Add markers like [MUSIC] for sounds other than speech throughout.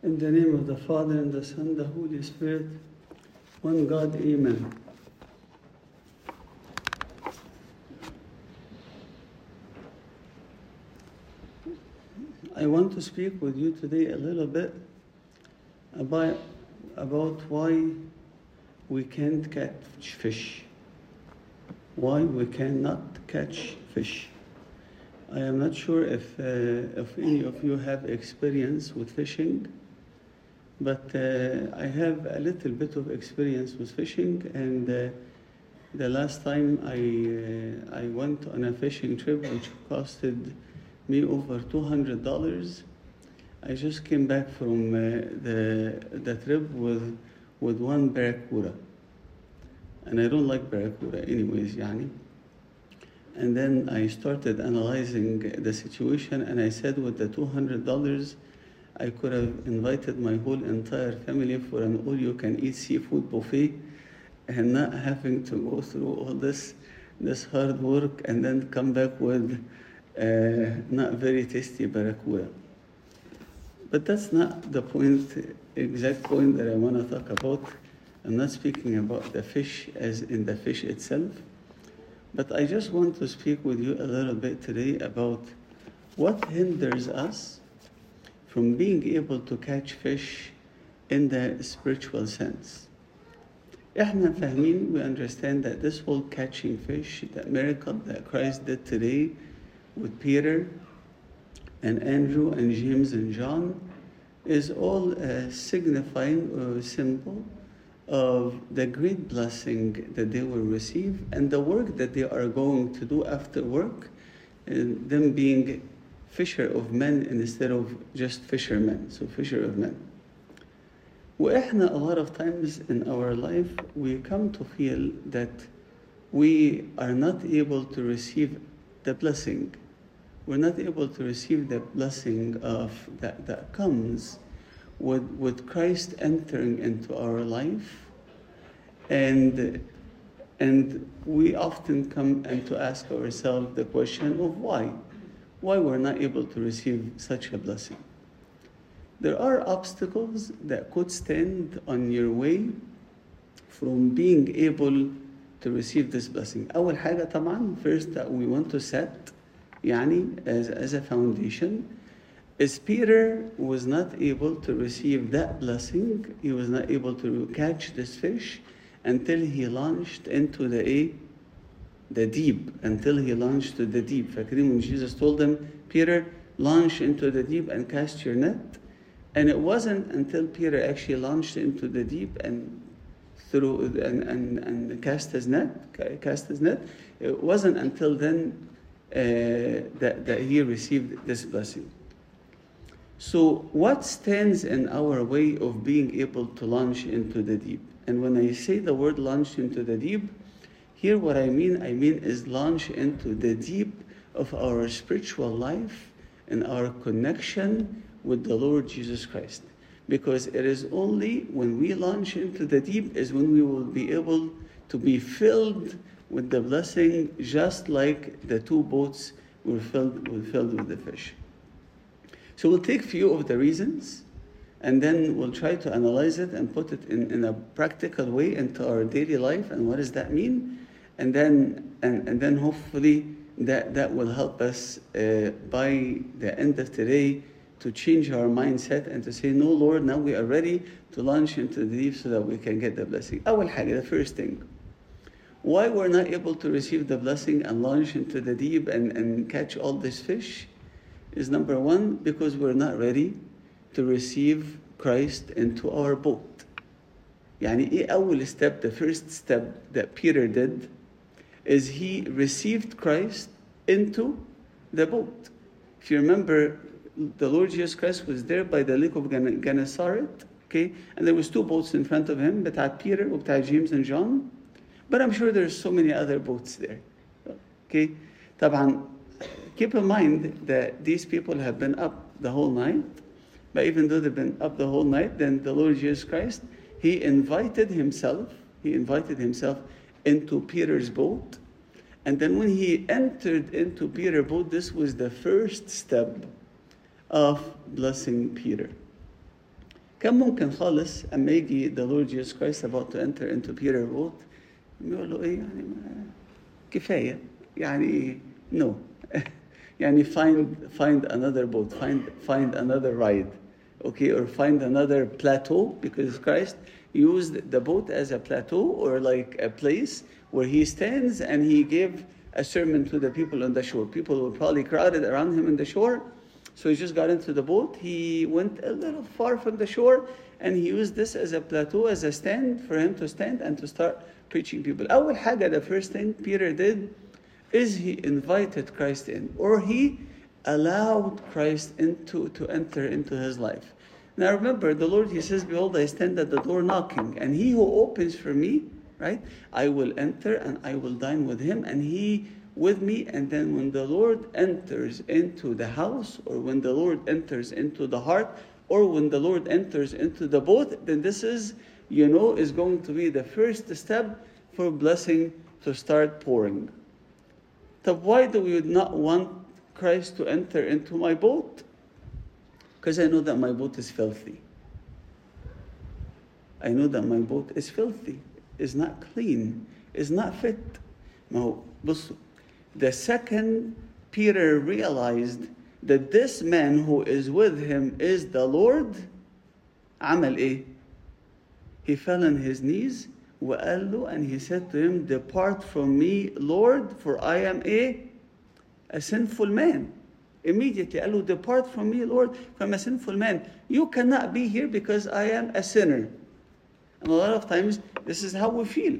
In the name of the Father, and the Son, the Holy Spirit, one God, Amen. I want to speak with you today a little bit about, about why we can't catch fish. Why we cannot catch fish. I am not sure if, uh, if any of you have experience with fishing, but uh, I have a little bit of experience with fishing, and uh, the last time I, uh, I went on a fishing trip, which costed me over $200, I just came back from uh, the, the trip with, with one barracuda. And I don't like barracuda anyways, yani. And then I started analyzing the situation, and I said, with the $200, I could have invited my whole entire family for an all-you-can-eat seafood buffet, and not having to go through all this, this hard work, and then come back with uh, not very tasty barracuda. But that's not the point, exact point that I want to talk about. I'm not speaking about the fish as in the fish itself. But I just want to speak with you a little bit today about what hinders us from being able to catch fish in the spiritual sense. احنا فاهمين we understand that this whole catching fish, that miracle that Christ did today with Peter and Andrew and James and John is all a signifying or symbol of the great blessing that they will receive and the work that they are going to do after work, and them being fisher of men instead of just fishermen, so fisher of men. وإحنا a lot of times in our life we come to feel that we are not able to receive the blessing. We're not able to receive the blessing of that, that comes with, with Christ entering into our life and and we often come and to ask ourselves the question of why why we're not able to receive such a blessing there are obstacles that could stand on your way from being able to receive this blessing اول حاجه طبعا first that we want to set يعني as, as a foundation is Peter was not able to receive that blessing he was not able to catch this fish until he launched into the a the deep until he launched to the deep فاكرين when Jesus told them Peter launch into the deep and cast your net and it wasn't until Peter actually launched into the deep and through and, and, and cast his net cast his net it wasn't until then uh, that, that he received this blessing so what stands in our way of being able to launch into the deep and when I say the word launch into the deep, here what I mean, I mean is launch into the deep of our spiritual life and our connection with the Lord Jesus Christ. Because it is only when we launch into the deep is when we will be able to be filled with the blessing, just like the two boats were filled, were filled with the fish. So we'll take few of the reasons and then we'll try to analyze it and put it in, in a practical way into our daily life and what does that mean and then and, and then hopefully that that will help us uh, by the end of today to change our mindset and to say no lord now we are ready to launch into the deep so that we can get the blessing أول حاجة the first thing why we're not able to receive the blessing and launch into the deep and, and catch all this fish is number one because we're not ready to receive Christ into our boat. يعني ايه أول step, the first step that Peter did is he received Christ into the boat. If you remember, the Lord Jesus Christ was there by the lake of Gen- Gennesaret, okay, and there was two boats in front of him, بتاعت Peter وبتاعت James and John, but I'm sure there's so many other boats there, okay. طبعا keep in mind that these people have been up the whole night, but even though they've been up the whole night, then the Lord Jesus Christ, He invited Himself, He invited Himself into Peter's boat. And then when He entered into Peter's boat, this was the first step of blessing Peter. كان ممكن خالص اما يجي the Lord Jesus Christ about to enter into Peter boat يقول له ايه يعني ما كفايه يعني no [LAUGHS] يعني find find another boat find find another ride okay or find another plateau because Christ used the boat as a plateau or like a place where he stands and he gave a sermon to the people on the shore people were probably crowded around him on the shore so he just got into the boat. He went a little far from the shore and he used this as a plateau, as a stand for him to stand and to start preaching people. أول حاجة, the first thing Peter did is he invited Christ in or he allowed Christ into, to enter into his life. Now remember, the Lord, he says, Behold, I stand at the door knocking, and he who opens for me, right, I will enter and I will dine with him, and he with me. And then when the Lord enters into the house, or when the Lord enters into the heart, or when the Lord enters into the boat, then this is, you know, is going to be the first step for blessing to start pouring. So why do we not want Christ to enter into my boat? Because I know that my boat is filthy. I know that my boat is filthy, is not clean, is not fit. ما هو بصوا the second Peter realized that this man who is with him is the Lord عمل ايه؟ He fell on his knees وقال له and he said to him depart from me Lord for I am a a sinful man immediately. Allah, depart from me, Lord, from a sinful man. You cannot be here because I am a sinner. And a lot of times, this is how we feel.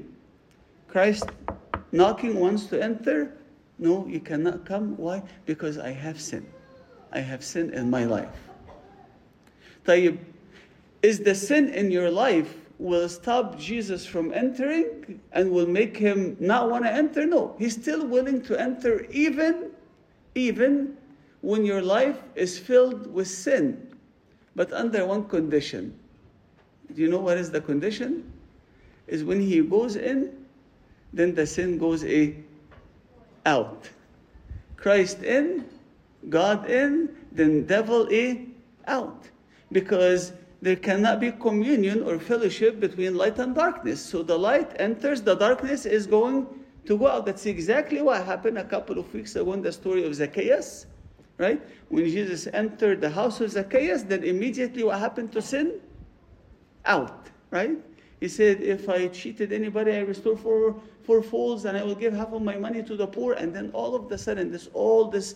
Christ knocking wants to enter. No, you cannot come. Why? Because I have sin. I have sin in my life. Tayyib, is the sin in your life will stop Jesus from entering and will make him not want to enter? No, he's still willing to enter even even when your life is filled with sin, but under one condition. Do you know what is the condition? Is when he goes in, then the sin goes a out. Christ in, God in, then devil in, out. Because there cannot be communion or fellowship between light and darkness. So the light enters, the darkness is going to go out. That's exactly what happened a couple of weeks ago in the story of Zacchaeus, right? When Jesus entered the house of Zacchaeus, then immediately what happened to sin? Out, right? He said, If I cheated anybody, I restore four, four folds and I will give half of my money to the poor. And then all of the sudden, this all this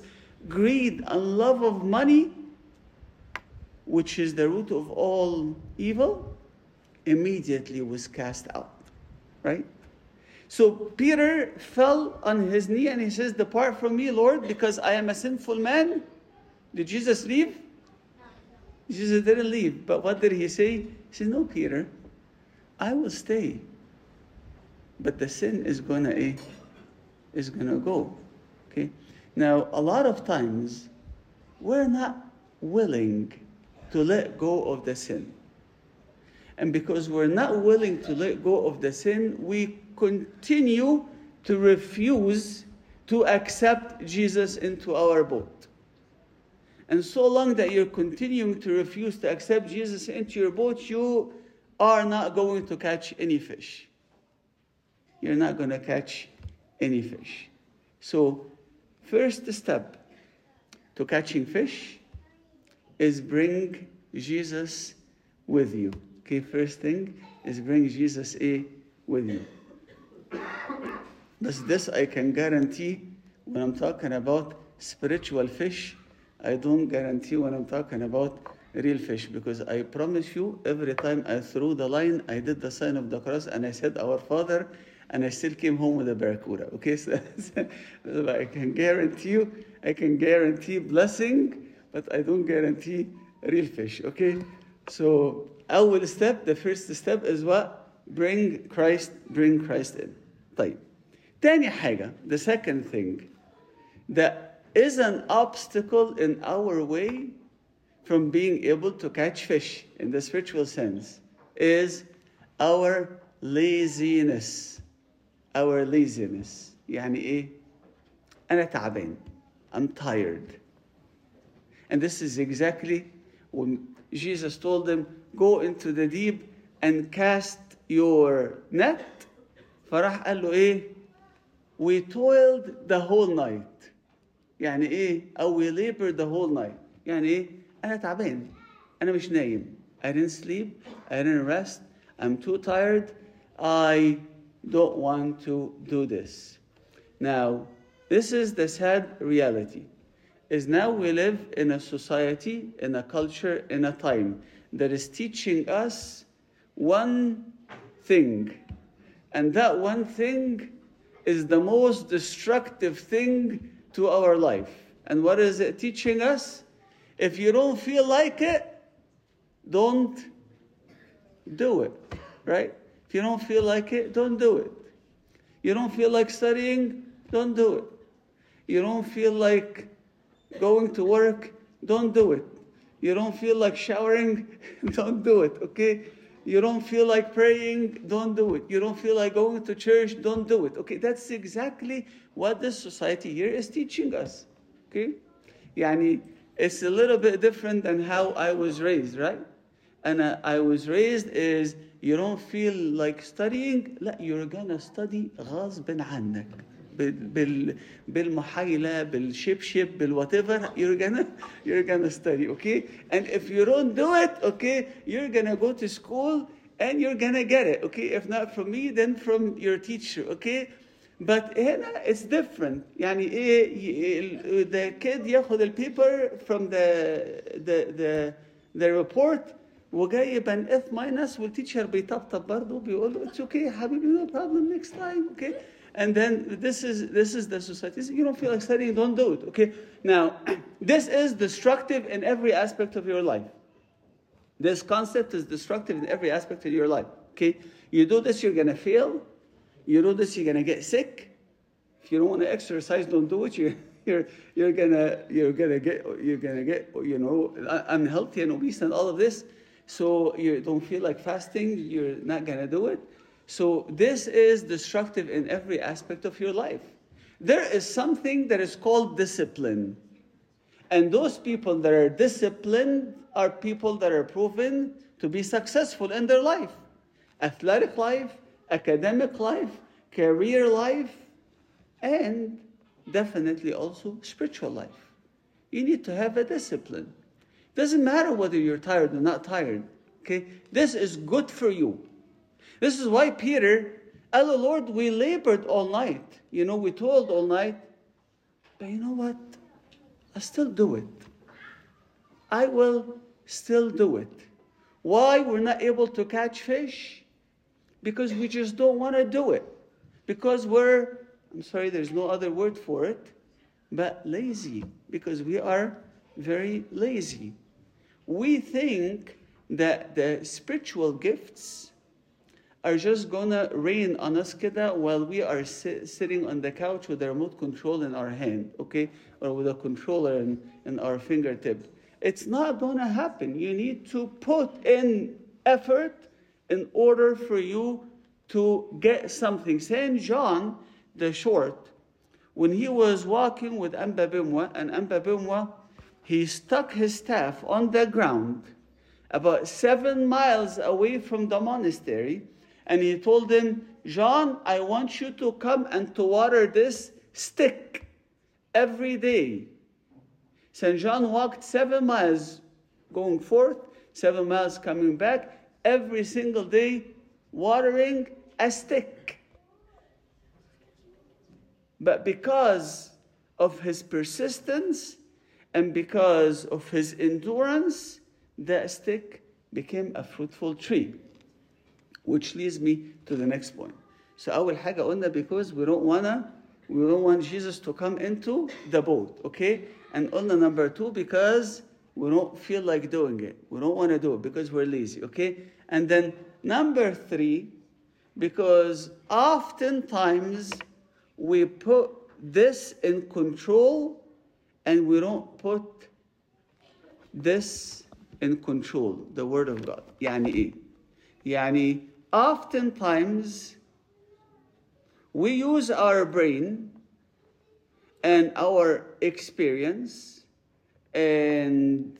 greed and love of money, which is the root of all evil, immediately was cast out. Right? So Peter fell on his knee and he says, Depart from me, Lord, because I am a sinful man. Did Jesus leave? Jesus didn't leave. But what did he say? He said, No, Peter, I will stay. But the sin is gonna eh, is gonna go. Okay? Now a lot of times we're not willing to let go of the sin. And because we're not willing to let go of the sin, we continue to refuse to accept Jesus into our boat. And so long that you're continuing to refuse to accept Jesus into your boat, you are not going to catch any fish. You're not going to catch any fish. So, first step to catching fish is bring Jesus with you. Okay, first thing is bring Jesus A with you. But this I can guarantee when I'm talking about spiritual fish, I don't guarantee when I'm talking about real fish because I promise you every time I threw the line, I did the sign of the cross and I said, Our Father, and I still came home with a barracuda. Okay, [LAUGHS] so, so I can guarantee you, I can guarantee blessing, but I don't guarantee real fish. Okay, so أول step, the first step is what? Bring Christ, bring Christ in. طيب. تاني حاجة, the second thing, that is an obstacle in our way from being able to catch fish in the spiritual sense is our laziness. Our laziness. يعني إيه؟ أنا تعبان. I'm tired. And this is exactly when Jesus told them, go into the deep and cast your net فراح قال له ايه we toiled the whole night يعني ايه او we labored the whole night يعني ايه انا تعبان انا مش نايم I didn't sleep I didn't rest I'm too tired I don't want to do this now this is the sad reality is now we live in a society in a culture in a time that is teaching us one thing and that one thing is the most destructive thing to our life. And what is it teaching us? If you don't feel like it, don't do it, right? If you don't feel like it, don't do it. You don't feel like studying, don't do it. You don't feel like going to work, don't do it. You don't feel like showering, [LAUGHS] don't do it, okay? You don't feel like praying, don't do it. You don't feel like going to church, don't do it. Okay, that's exactly what this society here is teaching us. Okay? Yani, it's a little bit different than how I was raised, right? And uh, I was raised is you don't feel like studying, لا, you're gonna study غصب عنك. بال بال بالمحايلة بالشبشب بالwhatever you're gonna you're gonna study okay and if you don't do it okay you're gonna go to school and you're gonna get it okay if not from me then from your teacher okay but هنا it's different يعني إيه the kid ياخد البيبر from the the the the report وجايب an F minus والتيتشر بيطبطب برضه بيقول له it's okay حبيبي no problem next time okay and then this is this is the society. You don't feel like studying don't do it okay? Now [CLEARS THROAT] this is destructive in every aspect of your life. This concept is destructive in every aspect of your life okay? You do this you're gonna fail. You do this you're gonna get sick. If you don't want to exercise don't do it. [LAUGHS] You're you're, you're gonna you're gonna get you're gonna get you know unhealthy and obese and all of this. So you don't feel like fasting you're not gonna do it so this is destructive in every aspect of your life. There is something that is called discipline. And those people that are disciplined are people that are proven to be successful in their life. Athletic life, academic life, career life, and definitely also spiritual life. You need to have a discipline. Doesn't matter whether you're tired or not tired. Okay? This is good for you. This is why Peter, oh Lord, we labored all night. You know, we toiled all night. But you know what? I still do it. I will still do it. Why we're not able to catch fish? Because we just don't want to do it. Because we're, I'm sorry, there's no other word for it, but lazy. Because we are very lazy. We think that the spiritual gifts are just gonna rain on us kida while we are si- sitting on the couch with the remote control in our hand, okay? Or with a controller in, in our fingertip. It's not gonna happen. You need to put in effort in order for you to get something. Saint John the Short, when he was walking with Amba Bimwa, and Amba Bimwa, he stuck his staff on the ground about seven miles away from the monastery and he told him, John, I want you to come and to water this stick every day. St. John walked seven miles going forth, seven miles coming back, every single day watering a stick. But because of his persistence and because of his endurance, that stick became a fruitful tree Which leads me to the next point. So أول حاجة قلنا because we don't wanna we don't want Jesus to come into the boat, okay? And قلنا number two because we don't feel like doing it. We don't want to do it because we're lazy, okay? And then number three, because oftentimes we put this in control and we don't put this in control, the word of God. يعني ايه؟ يعني oftentimes we use our brain and our experience and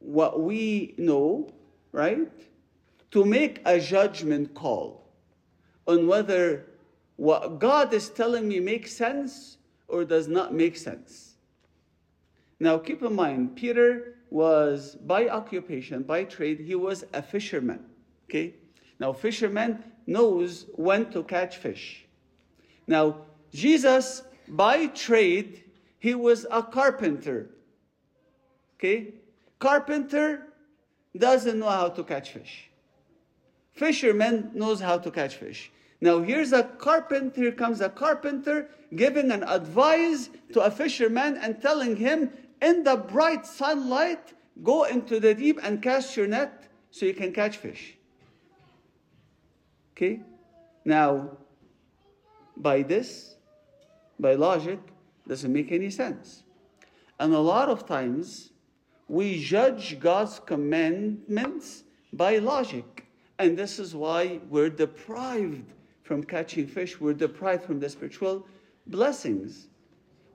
what we know right? To make a judgment call on whether what God is telling me makes sense or does not make sense. Now, keep in mind, Peter was by occupation, by trade, he was a fisherman. Okay? Now, fisherman knows when to catch fish. Now, Jesus, by trade, he was a carpenter. Okay? Carpenter doesn't know how to catch fish. Fisherman knows how to catch fish. Now here's a carpenter, here comes a carpenter giving an advice to a fisherman and telling him, in the bright sunlight, go into the deep and cast your net so you can catch fish. Okay? Now, by this, by logic, doesn't make any sense. And a lot of times, we judge God's commandments by logic. And this is why we're deprived from catching fish, we're deprived from the spiritual blessings.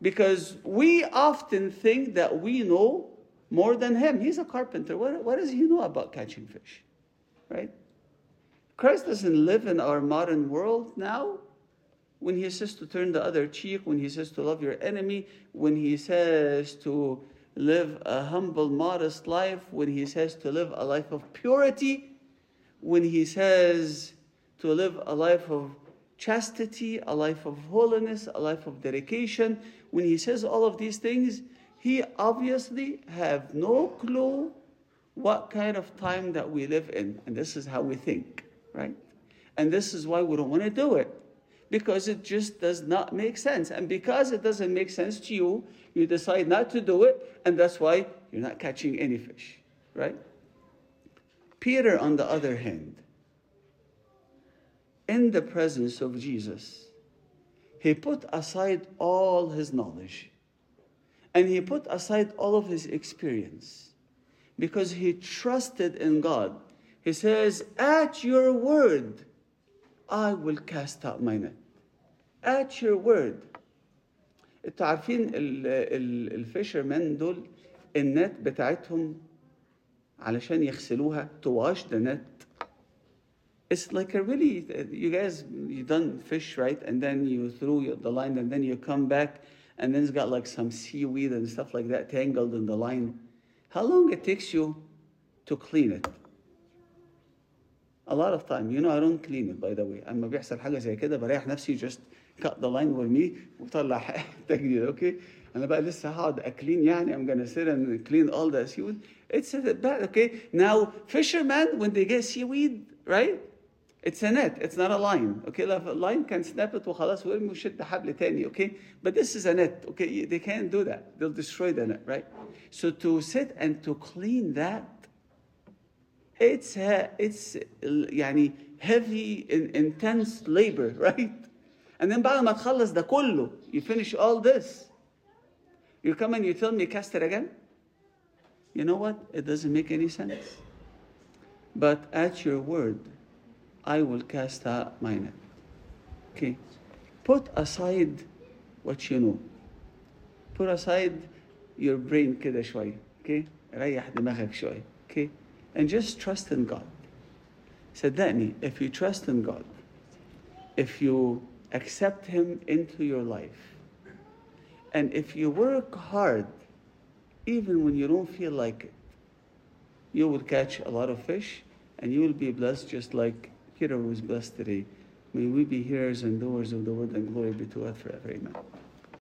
Because we often think that we know more than him. He's a carpenter. What, what does he know about catching fish? Right? Christ doesn't live in our modern world now. When he says to turn the other cheek, when he says to love your enemy, when he says to live a humble, modest life, when he says to live a life of purity, when he says to live a life of chastity, a life of holiness, a life of dedication, when he says all of these things, he obviously have no clue what kind of time that we live in. And this is how we think, right? And this is why we don't want to do it. Because it just does not make sense. And because it doesn't make sense to you, you decide not to do it, and that's why you're not catching any fish, right? Peter, on the other hand, in the presence of Jesus, he put aside all his knowledge and he put aside all of his experience because he trusted in God. He says, At your word, I will cast out my net. At your word. انتوا عارفين الفيشرمان دول النت بتاعتهم علشان يغسلوها to wash the net it's like a really you guys you done fish right and then you threw the line and then you come back and then it's got like some seaweed and stuff like that tangled in the line how long it takes you to clean it a lot of time you know I don't clean it by the way اما بيحصل حاجه زي كده بريح نفسي just cut the line وارميه وطلع حته [LAUGHS] جديده اوكي انا بقى لسه هقعد اكلين يعني I'm gonna sit and clean all the seaweed it's bad okay now fishermen when they get seaweed right it's a net it's not a line okay a line can snap it وخلاص ويرمي ويشد حبل تاني okay but this is a net okay they can't do that they'll destroy the net right so to sit and to clean that it's uh, it's يعني heavy intense labor [LAUGHS] right and then بعد ما تخلص ده كله you finish all this you come and you tell me cast it again you know what it doesn't make any sense but at your word I will cast out my net okay put aside what you know put aside your brain كده شوية okay ريح دماغك شوية okay and just trust in God. He said, Danny. if you trust in God, if you accept Him into your life, and if you work hard, even when you don't feel like it, you will catch a lot of fish and you will be blessed just like Peter was blessed today. May we be hearers and doers of the word and glory be to God forever. Amen.